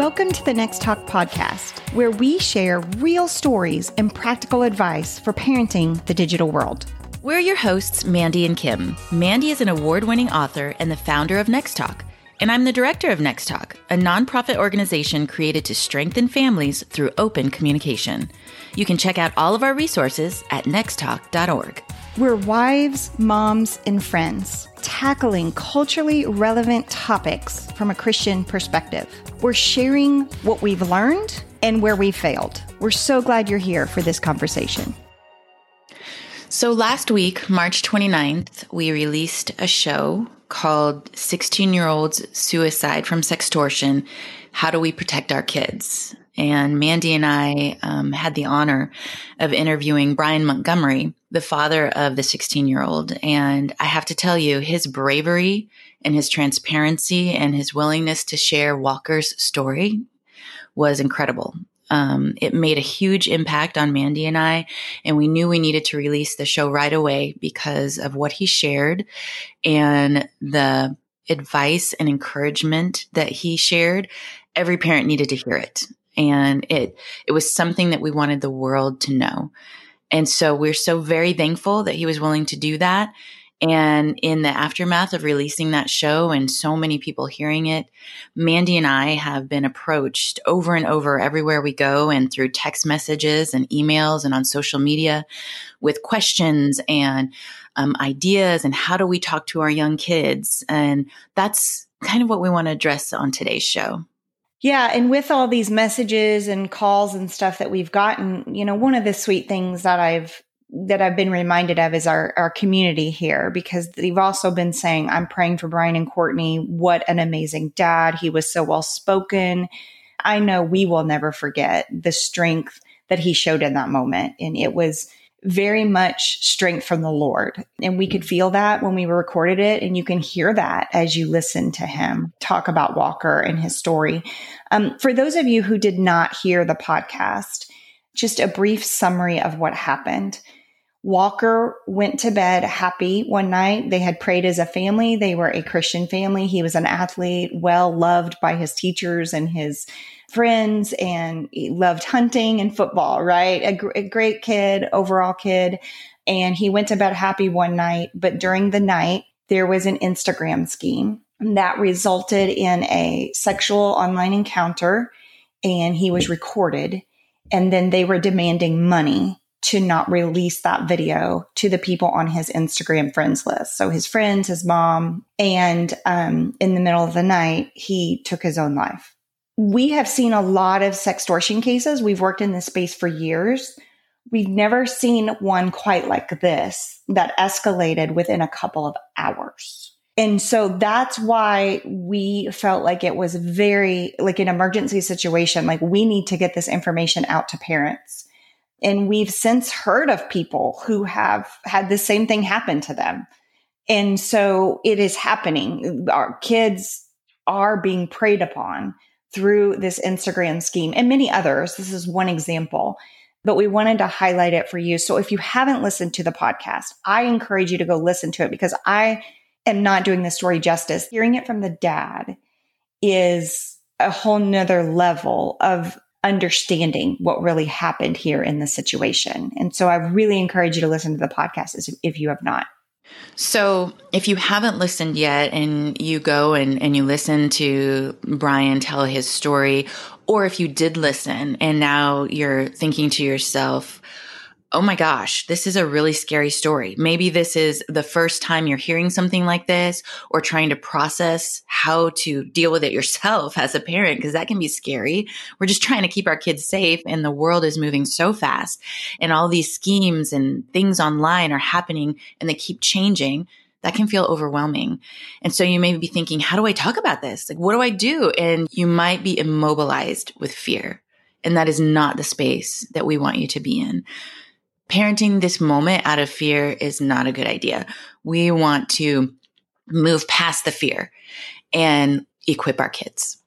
Welcome to the Next Talk podcast, where we share real stories and practical advice for parenting the digital world. We're your hosts, Mandy and Kim. Mandy is an award winning author and the founder of Next Talk. And I'm the director of Next Talk, a nonprofit organization created to strengthen families through open communication. You can check out all of our resources at nexttalk.org. We're wives, moms, and friends tackling culturally relevant topics from a Christian perspective. We're sharing what we've learned and where we failed. We're so glad you're here for this conversation. So, last week, March 29th, we released a show called 16 Year Olds Suicide from Sextortion How Do We Protect Our Kids? And Mandy and I um, had the honor of interviewing Brian Montgomery, the father of the 16 year old. And I have to tell you, his bravery and his transparency and his willingness to share Walker's story was incredible. Um, it made a huge impact on Mandy and I, and we knew we needed to release the show right away because of what he shared and the advice and encouragement that he shared. Every parent needed to hear it and it it was something that we wanted the world to know. And so we're so very thankful that he was willing to do that. And in the aftermath of releasing that show and so many people hearing it, Mandy and I have been approached over and over everywhere we go and through text messages and emails and on social media with questions and um, ideas and how do we talk to our young kids. And that's kind of what we want to address on today's show. Yeah. And with all these messages and calls and stuff that we've gotten, you know, one of the sweet things that I've that I've been reminded of is our, our community here because they've also been saying, I'm praying for Brian and Courtney. What an amazing dad. He was so well spoken. I know we will never forget the strength that he showed in that moment. And it was very much strength from the Lord. And we could feel that when we recorded it. And you can hear that as you listen to him talk about Walker and his story. Um, for those of you who did not hear the podcast, just a brief summary of what happened. Walker went to bed happy one night. They had prayed as a family. They were a Christian family. He was an athlete, well loved by his teachers and his friends and he loved hunting and football, right? A, gr- a great kid, overall kid. And he went to bed happy one night, but during the night, there was an Instagram scheme that resulted in a sexual online encounter and he was recorded. And then they were demanding money to not release that video to the people on his Instagram friends list. So his friends, his mom, and um, in the middle of the night, he took his own life we have seen a lot of sextortion cases. We've worked in this space for years. We've never seen one quite like this that escalated within a couple of hours. And so that's why we felt like it was very like an emergency situation. Like we need to get this information out to parents. And we've since heard of people who have had the same thing happen to them. And so it is happening. Our kids are being preyed upon through this Instagram scheme and many others. This is one example, but we wanted to highlight it for you. So if you haven't listened to the podcast, I encourage you to go listen to it because I am not doing the story justice. Hearing it from the dad is a whole nother level of understanding what really happened here in the situation. And so I really encourage you to listen to the podcast if you have not. So, if you haven't listened yet and you go and, and you listen to Brian tell his story, or if you did listen and now you're thinking to yourself, oh my gosh, this is a really scary story. Maybe this is the first time you're hearing something like this or trying to process how to deal with it yourself as a parent, because that can be scary. We're just trying to keep our kids safe and the world is moving so fast and all these schemes and things online are happening and they keep changing. That can feel overwhelming. And so you may be thinking, how do I talk about this? Like, what do I do? And you might be immobilized with fear. And that is not the space that we want you to be in parenting this moment out of fear is not a good idea. We want to move past the fear and equip our kids.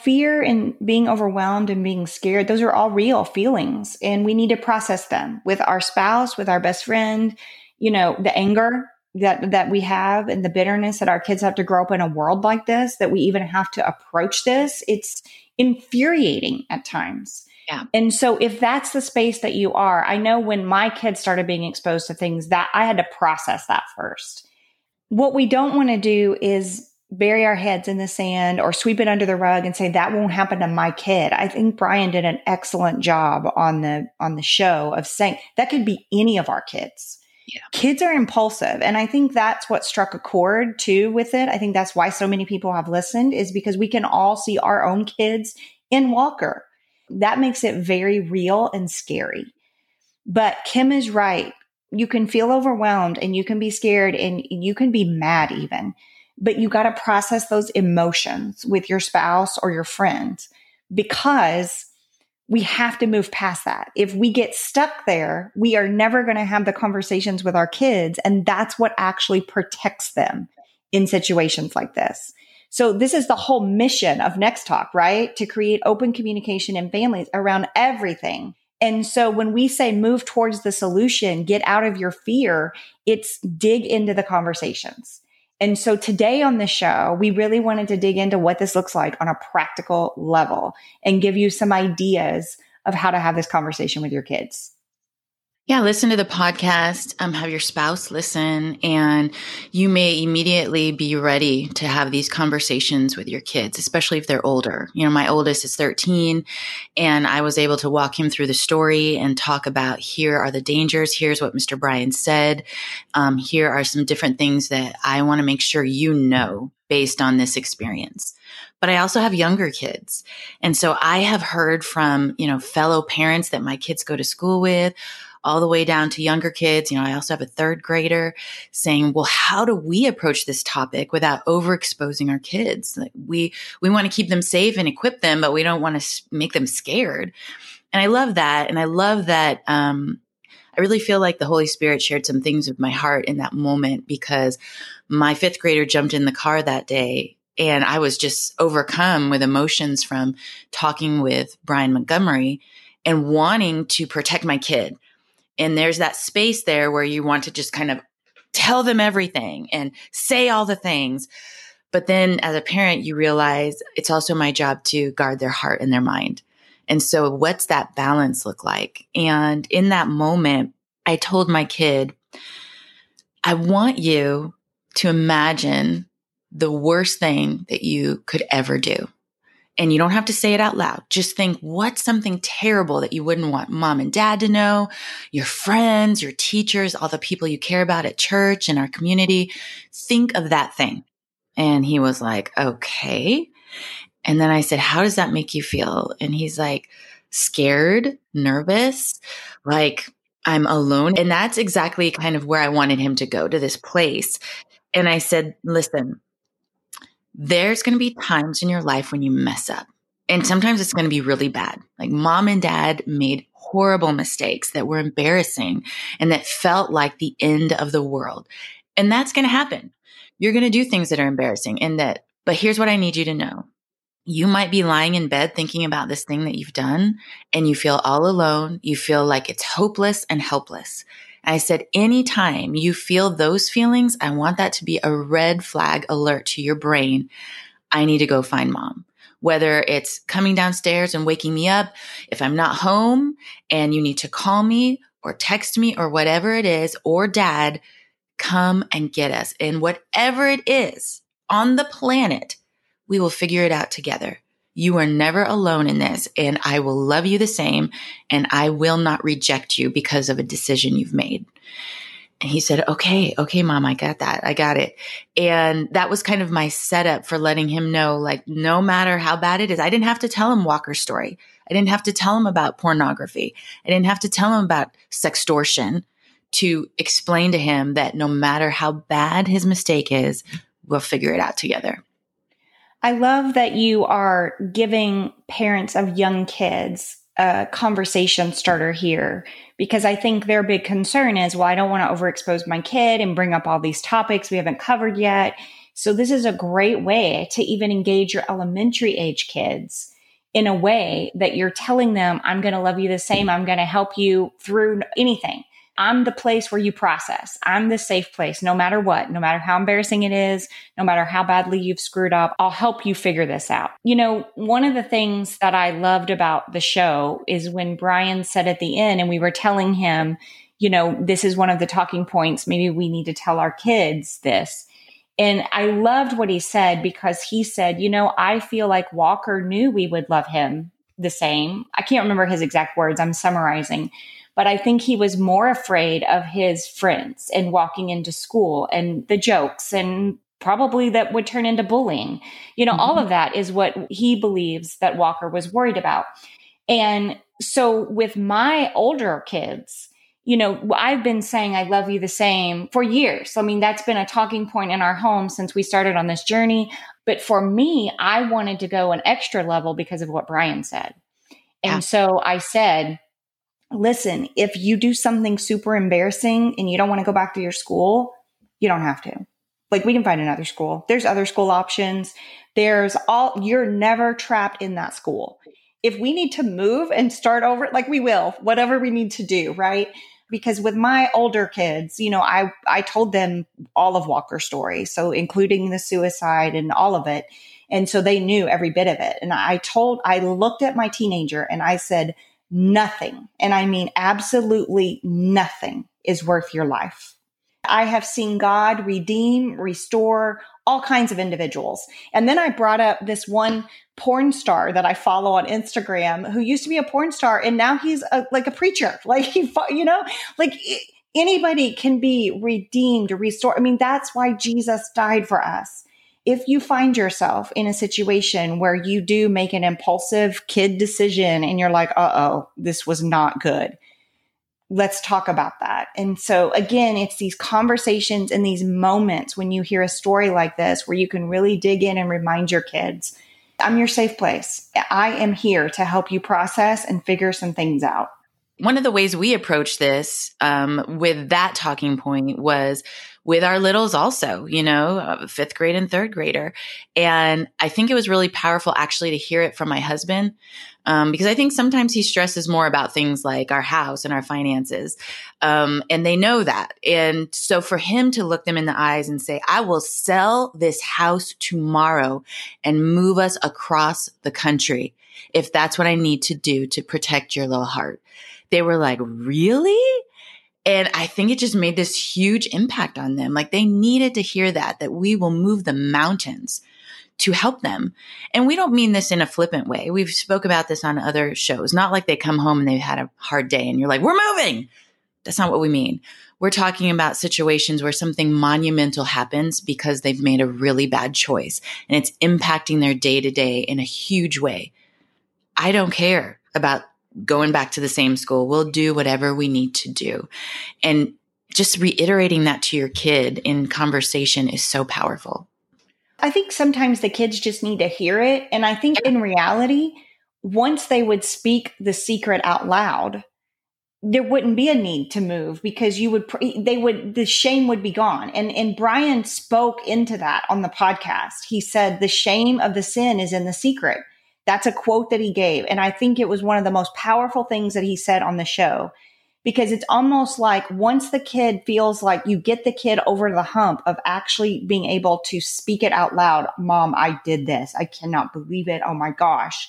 Fear and being overwhelmed and being scared, those are all real feelings, and we need to process them with our spouse, with our best friend. You know, the anger, that that we have and the bitterness that our kids have to grow up in a world like this that we even have to approach this it's infuriating at times yeah. And so if that's the space that you are, I know when my kids started being exposed to things that I had to process that first. What we don't want to do is bury our heads in the sand or sweep it under the rug and say that won't happen to my kid. I think Brian did an excellent job on the on the show of saying that could be any of our kids. Yeah. Kids are impulsive and I think that's what struck a chord too with it. I think that's why so many people have listened is because we can all see our own kids in Walker. That makes it very real and scary. But Kim is right. You can feel overwhelmed and you can be scared and you can be mad even but you got to process those emotions with your spouse or your friends because we have to move past that. If we get stuck there, we are never going to have the conversations with our kids. And that's what actually protects them in situations like this. So this is the whole mission of Next Talk, right? To create open communication in families around everything. And so when we say move towards the solution, get out of your fear, it's dig into the conversations. And so today on the show, we really wanted to dig into what this looks like on a practical level and give you some ideas of how to have this conversation with your kids. Yeah, listen to the podcast, um, have your spouse listen, and you may immediately be ready to have these conversations with your kids, especially if they're older. You know, my oldest is 13, and I was able to walk him through the story and talk about here are the dangers, here's what Mr. Brian said, um, here are some different things that I want to make sure you know based on this experience but I also have younger kids. And so I have heard from, you know, fellow parents that my kids go to school with all the way down to younger kids. You know, I also have a third grader saying, well, how do we approach this topic without overexposing our kids? Like we, we want to keep them safe and equip them, but we don't want to make them scared. And I love that. And I love that, um, I really feel like the Holy Spirit shared some things with my heart in that moment because my fifth grader jumped in the car that day and I was just overcome with emotions from talking with Brian Montgomery and wanting to protect my kid. And there's that space there where you want to just kind of tell them everything and say all the things. But then as a parent, you realize it's also my job to guard their heart and their mind. And so what's that balance look like? And in that moment, I told my kid, I want you to imagine the worst thing that you could ever do and you don't have to say it out loud. Just think what's something terrible that you wouldn't want mom and dad to know, your friends, your teachers, all the people you care about at church and our community. Think of that thing. And he was like, okay. And then I said, how does that make you feel? And he's like, scared, nervous, like I'm alone. And that's exactly kind of where I wanted him to go to this place. And I said, listen, there's going to be times in your life when you mess up. And sometimes it's going to be really bad. Like mom and dad made horrible mistakes that were embarrassing and that felt like the end of the world. And that's going to happen. You're going to do things that are embarrassing and that, but here's what I need you to know. You might be lying in bed thinking about this thing that you've done and you feel all alone. You feel like it's hopeless and helpless. I said, anytime you feel those feelings, I want that to be a red flag alert to your brain. I need to go find mom. Whether it's coming downstairs and waking me up, if I'm not home and you need to call me or text me or whatever it is, or dad, come and get us. And whatever it is on the planet, we will figure it out together. You are never alone in this, and I will love you the same, and I will not reject you because of a decision you've made. And he said, Okay, okay, mom, I got that. I got it. And that was kind of my setup for letting him know, like, no matter how bad it is, I didn't have to tell him Walker's story. I didn't have to tell him about pornography. I didn't have to tell him about sextortion to explain to him that no matter how bad his mistake is, we'll figure it out together. I love that you are giving parents of young kids a conversation starter here because I think their big concern is, well, I don't want to overexpose my kid and bring up all these topics we haven't covered yet. So this is a great way to even engage your elementary age kids in a way that you're telling them, I'm going to love you the same. I'm going to help you through anything. I'm the place where you process. I'm the safe place, no matter what, no matter how embarrassing it is, no matter how badly you've screwed up. I'll help you figure this out. You know, one of the things that I loved about the show is when Brian said at the end, and we were telling him, you know, this is one of the talking points. Maybe we need to tell our kids this. And I loved what he said because he said, you know, I feel like Walker knew we would love him the same. I can't remember his exact words. I'm summarizing. But I think he was more afraid of his friends and walking into school and the jokes and probably that would turn into bullying. You know, mm-hmm. all of that is what he believes that Walker was worried about. And so with my older kids, you know, I've been saying I love you the same for years. I mean, that's been a talking point in our home since we started on this journey. But for me, I wanted to go an extra level because of what Brian said. And yeah. so I said, listen, if you do something super embarrassing and you don't want to go back to your school, you don't have to. Like we can find another school. There's other school options. There's all, you're never trapped in that school. If we need to move and start over, like we will, whatever we need to do, right? Because with my older kids, you know, I, I told them all of Walker's story. So including the suicide and all of it. And so they knew every bit of it. And I told, I looked at my teenager and I said, nothing, and I mean absolutely nothing, is worth your life. I have seen God redeem, restore all kinds of individuals. And then I brought up this one porn star that I follow on Instagram who used to be a porn star and now he's a, like a preacher. Like he, you know, like anybody can be redeemed, restored. I mean, that's why Jesus died for us if you find yourself in a situation where you do make an impulsive kid decision and you're like, uh oh, this was not good, let's talk about that. And so, again, it's these conversations and these moments when you hear a story like this where you can really dig in and remind your kids, I'm your safe place. I am here to help you process and figure some things out. One of the ways we approach this um, with that talking point was with our littles also, you know, fifth grade and third grader. And I think it was really powerful actually to hear it from my husband. Um, because I think sometimes he stresses more about things like our house and our finances. Um, and they know that. And so for him to look them in the eyes and say, I will sell this house tomorrow and move us across the country if that's what I need to do to protect your little heart. They were like, really? And I think it just made this huge impact on them. Like they needed to hear that, that we will move the mountains to help them. And we don't mean this in a flippant way. We've spoke about this on other shows. Not like they come home and they've had a hard day and you're like, we're moving. That's not what we mean. We're talking about situations where something monumental happens because they've made a really bad choice and it's impacting their day to day in a huge way. I don't care about going back to the same school. We'll do whatever we need to do. And just reiterating that to your kid in conversation is so powerful. I think sometimes the kids just need to hear it. And I think in reality, once they would speak the secret out loud, there wouldn't be a need to move because you would they would the shame would be gone and and Brian spoke into that on the podcast he said the shame of the sin is in the secret that's a quote that he gave. And I think it was one of the most powerful things that he said on the show because it's almost like once the kid feels like you get the kid over the hump of actually being able to speak it out loud, mom, I did this. I cannot believe it. Oh my gosh.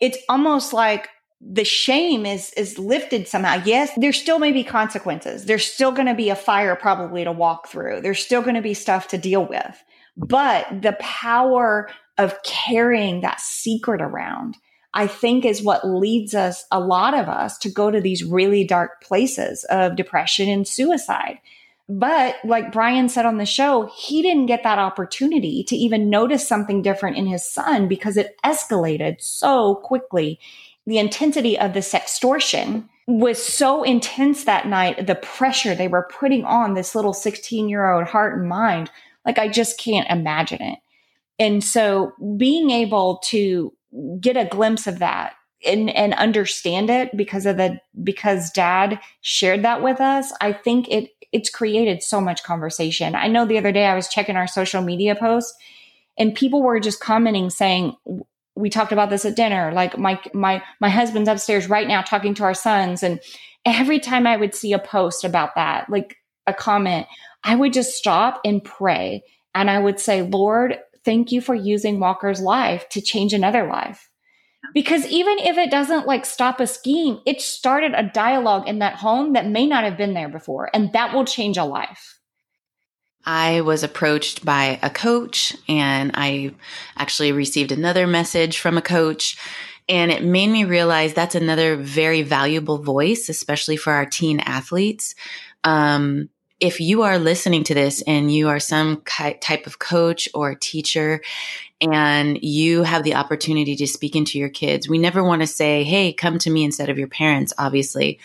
It's almost like the shame is is lifted somehow. Yes, there still may be consequences. There's still going to be a fire probably to walk through. There's still going to be stuff to deal with. But the power of carrying that secret around, I think is what leads us, a lot of us, to go to these really dark places of depression and suicide. But like Brian said on the show, he didn't get that opportunity to even notice something different in his son because it escalated so quickly. The intensity of the sextortion was so intense that night. The pressure they were putting on this little 16 year old heart and mind. Like, I just can't imagine it. And so being able to get a glimpse of that and, and understand it because of the because dad shared that with us, I think it it's created so much conversation. I know the other day I was checking our social media posts and people were just commenting saying we talked about this at dinner. Like my my my husband's upstairs right now talking to our sons, and every time I would see a post about that, like a comment, I would just stop and pray, and I would say, Lord, thank you for using Walker's life to change another life. Because even if it doesn't like stop a scheme, it started a dialogue in that home that may not have been there before, and that will change a life. I was approached by a coach and I actually received another message from a coach. And it made me realize that's another very valuable voice, especially for our teen athletes. Um, if you are listening to this and you are some type of coach or teacher and you have the opportunity to speak into your kids, we never want to say, Hey, come to me instead of your parents, obviously.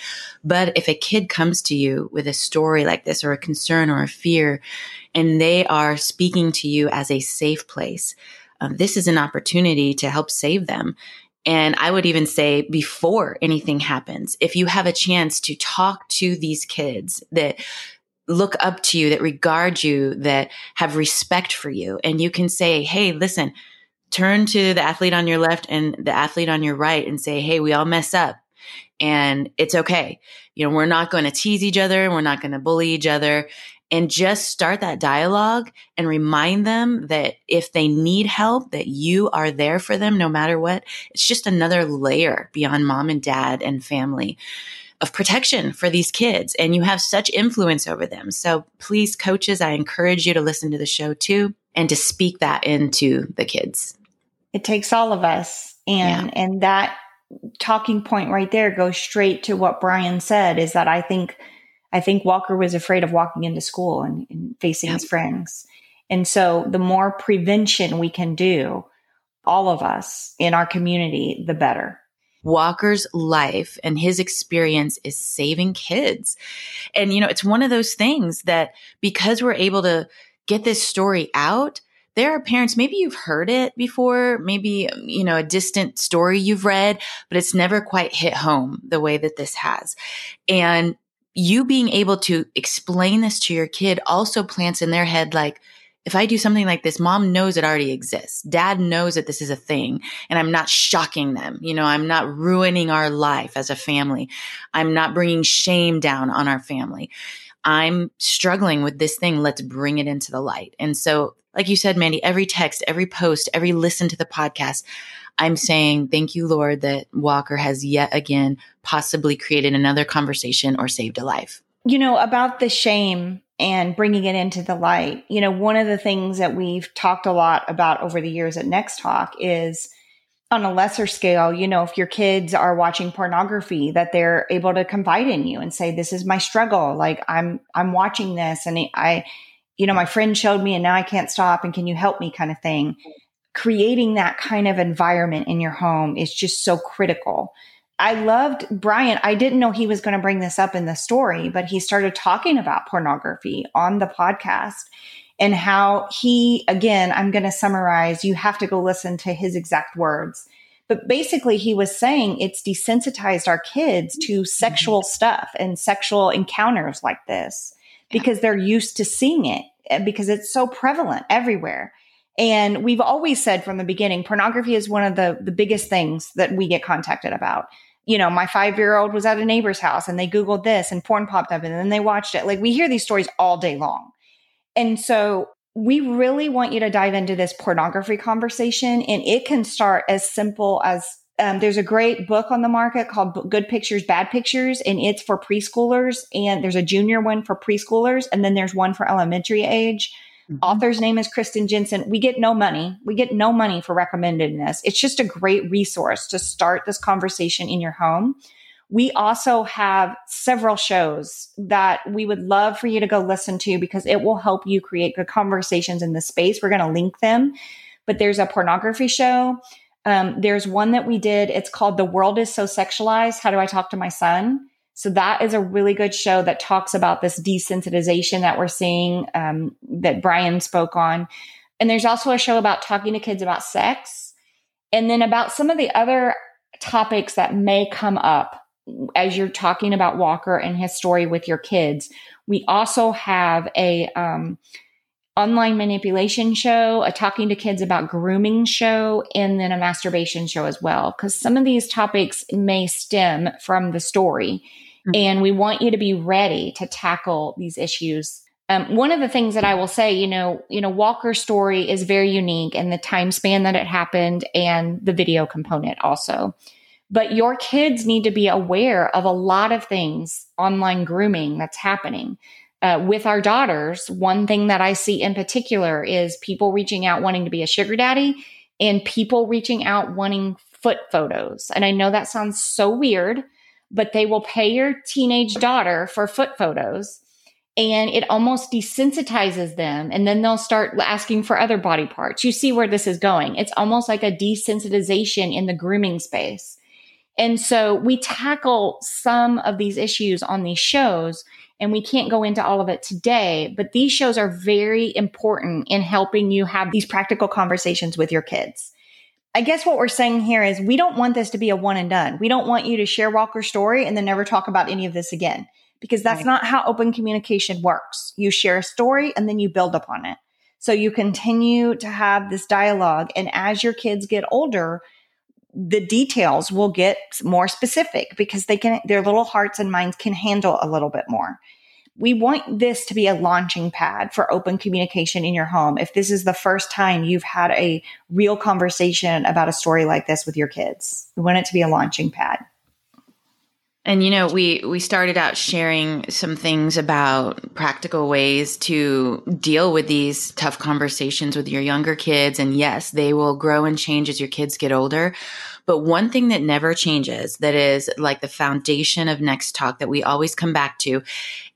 But if a kid comes to you with a story like this or a concern or a fear, and they are speaking to you as a safe place, um, this is an opportunity to help save them. And I would even say before anything happens, if you have a chance to talk to these kids that look up to you, that regard you, that have respect for you. And you can say, Hey, listen, turn to the athlete on your left and the athlete on your right and say, Hey, we all mess up and it's okay. You know, we're not going to tease each other. and We're not going to bully each other and just start that dialogue and remind them that if they need help, that you are there for them no matter what. It's just another layer beyond mom and dad and family of protection for these kids and you have such influence over them. So please, coaches, I encourage you to listen to the show too and to speak that into the kids. It takes all of us. And, yeah. and that talking point right there goes straight to what Brian said is that I think, I think Walker was afraid of walking into school and, and facing yep. his friends. And so the more prevention we can do, all of us in our community, the better. Walker's life and his experience is saving kids. And, you know, it's one of those things that because we're able to get this story out, there are parents, maybe you've heard it before, maybe, you know, a distant story you've read, but it's never quite hit home the way that this has. And you being able to explain this to your kid also plants in their head, like, if I do something like this, mom knows it already exists. Dad knows that this is a thing and I'm not shocking them. You know, I'm not ruining our life as a family. I'm not bringing shame down on our family. I'm struggling with this thing. Let's bring it into the light. And so, like you said, Mandy, every text, every post, every listen to the podcast, I'm saying, thank you, Lord, that Walker has yet again possibly created another conversation or saved a life. You know, about the shame and bringing it into the light. You know, one of the things that we've talked a lot about over the years at Next Talk is on a lesser scale, you know, if your kids are watching pornography, that they're able to confide in you and say, this is my struggle. Like I'm, I'm watching this and I, you know, my friend showed me and now I can't stop. And can you help me kind of thing? Creating that kind of environment in your home is just so critical. I loved Brian. I didn't know he was going to bring this up in the story, but he started talking about pornography on the podcast and how he, again, I'm going to summarize, you have to go listen to his exact words. But basically, he was saying it's desensitized our kids to mm-hmm. sexual stuff and sexual encounters like this because they're used to seeing it eh, because it's so prevalent everywhere. And we've always said from the beginning, pornography is one of the, the biggest things that we get contacted about you know, my five year old was at a neighbor's house and they Googled this and porn popped up and then they watched it. Like we hear these stories all day long. And so we really want you to dive into this pornography conversation. And it can start as simple as um, there's a great book on the market called Good Pictures, Bad Pictures, and it's for preschoolers. And there's a junior one for preschoolers, and then there's one for elementary age. Mm-hmm. Author's name is Kristen Jenson. We get no money. We get no money for recommending this. It's just a great resource to start this conversation in your home. We also have several shows that we would love for you to go listen to because it will help you create good conversations in the space. We're going to link them, but there's a pornography show. Um, there's one that we did. It's called The World is So Sexualized. How do I talk to my son? So that is a really good show that talks about this desensitization that we're seeing um, that Brian spoke on. And there's also a show about talking to kids about sex and then about some of the other topics that may come up as you're talking about Walker and his story with your kids. We also have a, um, online manipulation show, a talking to kids about grooming show, and then a masturbation show as well. Because some of these topics may stem from the story. Mm-hmm. And we want you to be ready to tackle these issues. Um, one of the things that I will say, you know, you know, Walker's story is very unique and the time span that it happened and the video component also. But your kids need to be aware of a lot of things online grooming that's happening. Uh, with our daughters, one thing that I see in particular is people reaching out wanting to be a sugar daddy and people reaching out wanting foot photos. And I know that sounds so weird, but they will pay your teenage daughter for foot photos and it almost desensitizes them. And then they'll start asking for other body parts. You see where this is going. It's almost like a desensitization in the grooming space. And so we tackle some of these issues on these shows and we can't go into all of it today, but these shows are very important in helping you have these practical conversations with your kids. I guess what we're saying here is we don't want this to be a one and done. We don't want you to share Walker's story and then never talk about any of this again because that's right. not how open communication works. You share a story and then you build upon it. So you continue to have this dialogue. And as your kids get older, the details will get more specific because they can, their little hearts and minds can handle a little bit more. We want this to be a launching pad for open communication in your home. If this is the first time you've had a real conversation about a story like this with your kids, we want it to be a launching pad. And you know, we we started out sharing some things about practical ways to deal with these tough conversations with your younger kids and yes, they will grow and change as your kids get older. But one thing that never changes that is like the foundation of next talk that we always come back to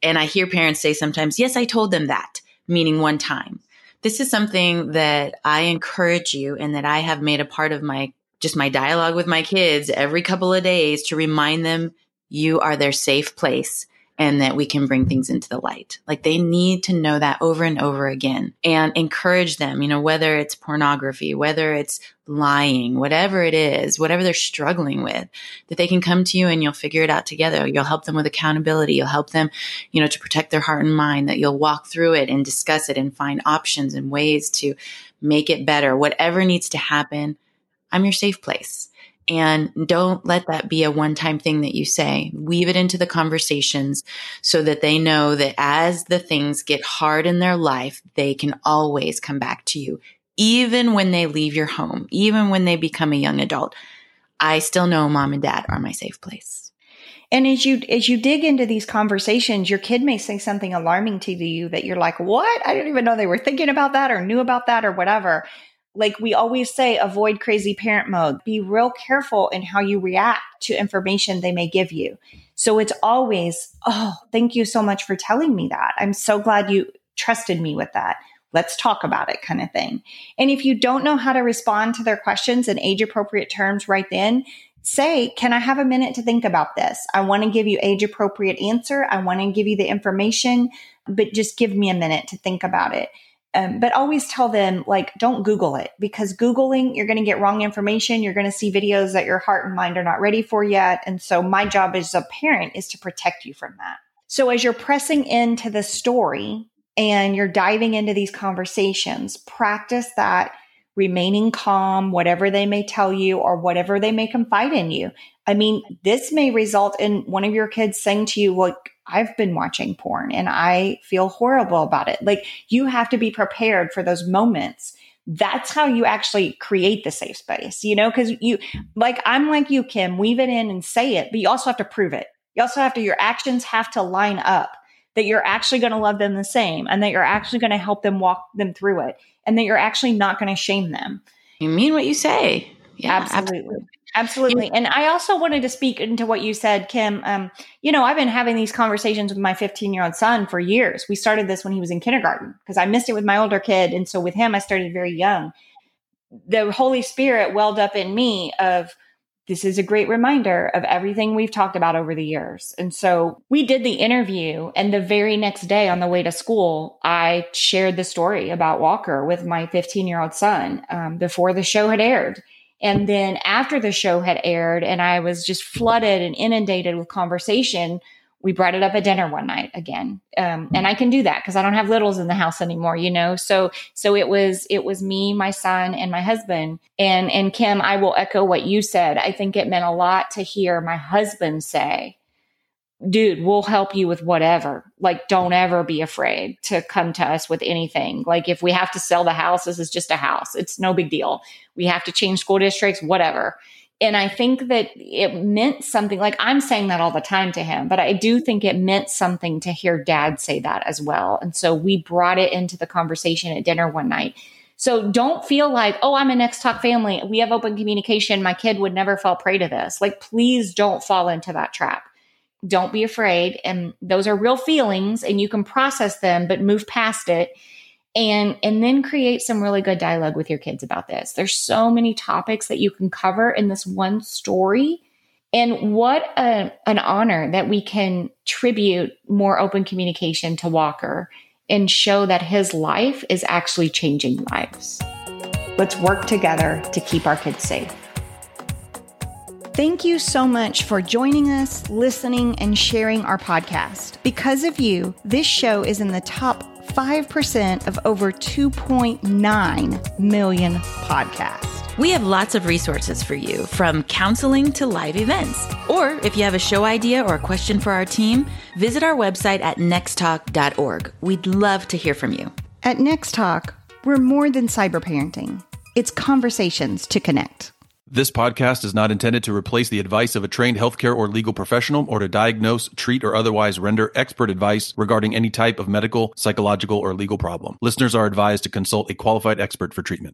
and I hear parents say sometimes, "Yes, I told them that," meaning one time. This is something that I encourage you and that I have made a part of my just my dialogue with my kids every couple of days to remind them you are their safe place and that we can bring things into the light. Like they need to know that over and over again and encourage them, you know, whether it's pornography, whether it's lying, whatever it is, whatever they're struggling with, that they can come to you and you'll figure it out together. You'll help them with accountability. You'll help them, you know, to protect their heart and mind, that you'll walk through it and discuss it and find options and ways to make it better. Whatever needs to happen, I'm your safe place. And don't let that be a one time thing that you say. Weave it into the conversations so that they know that as the things get hard in their life, they can always come back to you. Even when they leave your home, even when they become a young adult, I still know mom and dad are my safe place. And as you as you dig into these conversations, your kid may say something alarming to you that you're like, "What? I didn't even know they were thinking about that or knew about that or whatever." Like we always say, avoid crazy parent mode. Be real careful in how you react to information they may give you. So it's always, oh, thank you so much for telling me that. I'm so glad you trusted me with that. Let's talk about it, kind of thing. And if you don't know how to respond to their questions in age appropriate terms right then, say, Can I have a minute to think about this? I want to give you age appropriate answer. I want to give you the information, but just give me a minute to think about it. Um, but always tell them like don't google it because googling you're going to get wrong information. You're going to see videos that your heart and mind are not ready for yet. And so my job as a parent is to protect you from that. So as you're pressing into the story and you're diving into these conversations practice that remaining calm whatever they may tell you or whatever they may confide in you. I mean this may result in one of your kids saying to you like I've been watching porn and I feel horrible about it. Like you have to be prepared for those moments. That's how you actually create the safe space, you know, because you, like, I'm like you, Kim, weave it in and say it, but you also have to prove it. You also have to, your actions have to line up that you're actually going to love them the same and that you're actually going to help them walk them through it and that you're actually not going to shame them. You mean what you say. Yeah, absolutely. absolutely. Absolutely. And I also wanted to speak into what you said, Kim. Um, you know, I've been having these conversations with my 15 year old son for years. We started this when he was in kindergarten because I missed it with my older kid. And so with him, I started very young. The Holy Spirit welled up in me of this is a great reminder of everything we've talked about over the years. And so we did the interview and the very next day on the way to school, I shared the story about Walker with my 15 year old son um, before the show had aired. And then after the show had aired and I was just flooded and inundated with conversation, we brought it up at dinner one night again. Um, and i can do that because i don't have littles in the house anymore you know? So so it was it was me my son and my husband. And and kim i will echo what you said. I think it meant a lot to hear my husband say dude, we'll help you with whatever. Like, don't ever be afraid to come to us with anything. Like, if we have to sell the house, this is just a house. It's no big deal. We have to change school districts, whatever. And I think that it meant something like I'm saying that all the time to him, but I do think it meant something to hear dad say that as well. And so we brought it into the conversation at dinner one night. So don't feel like, oh, I'm a Next Talk family. We have open communication. My kid would never fall prey to this. Like, please don't fall into that trap. Don't be afraid. And those are real feelings and you can process them, but move past it. And and then create some really good dialogue with your kids about this. There's so many topics that you can cover in this one story. And what a, an honor that we can tribute more open communication to walker and show that his life is actually changing lives. Let's work together to keep our kids safe Thank you so much for joining us, listening, and sharing our podcast. Because of you, this show is in the top 5% of over 2.9 million podcasts. We have lots of resources for you, from counseling to live events. Or if you have a show idea or a question for our team, visit our website at nexttalk.org. We'd love to hear from you. At Next Talk, we're more than cyber parenting, it's conversations to connect. This podcast is not intended to replace the advice of a trained healthcare or legal professional or to diagnose, treat, or otherwise render expert advice regarding any type of medical, psychological, or legal problem. Listeners are advised to consult a qualified expert for treatment.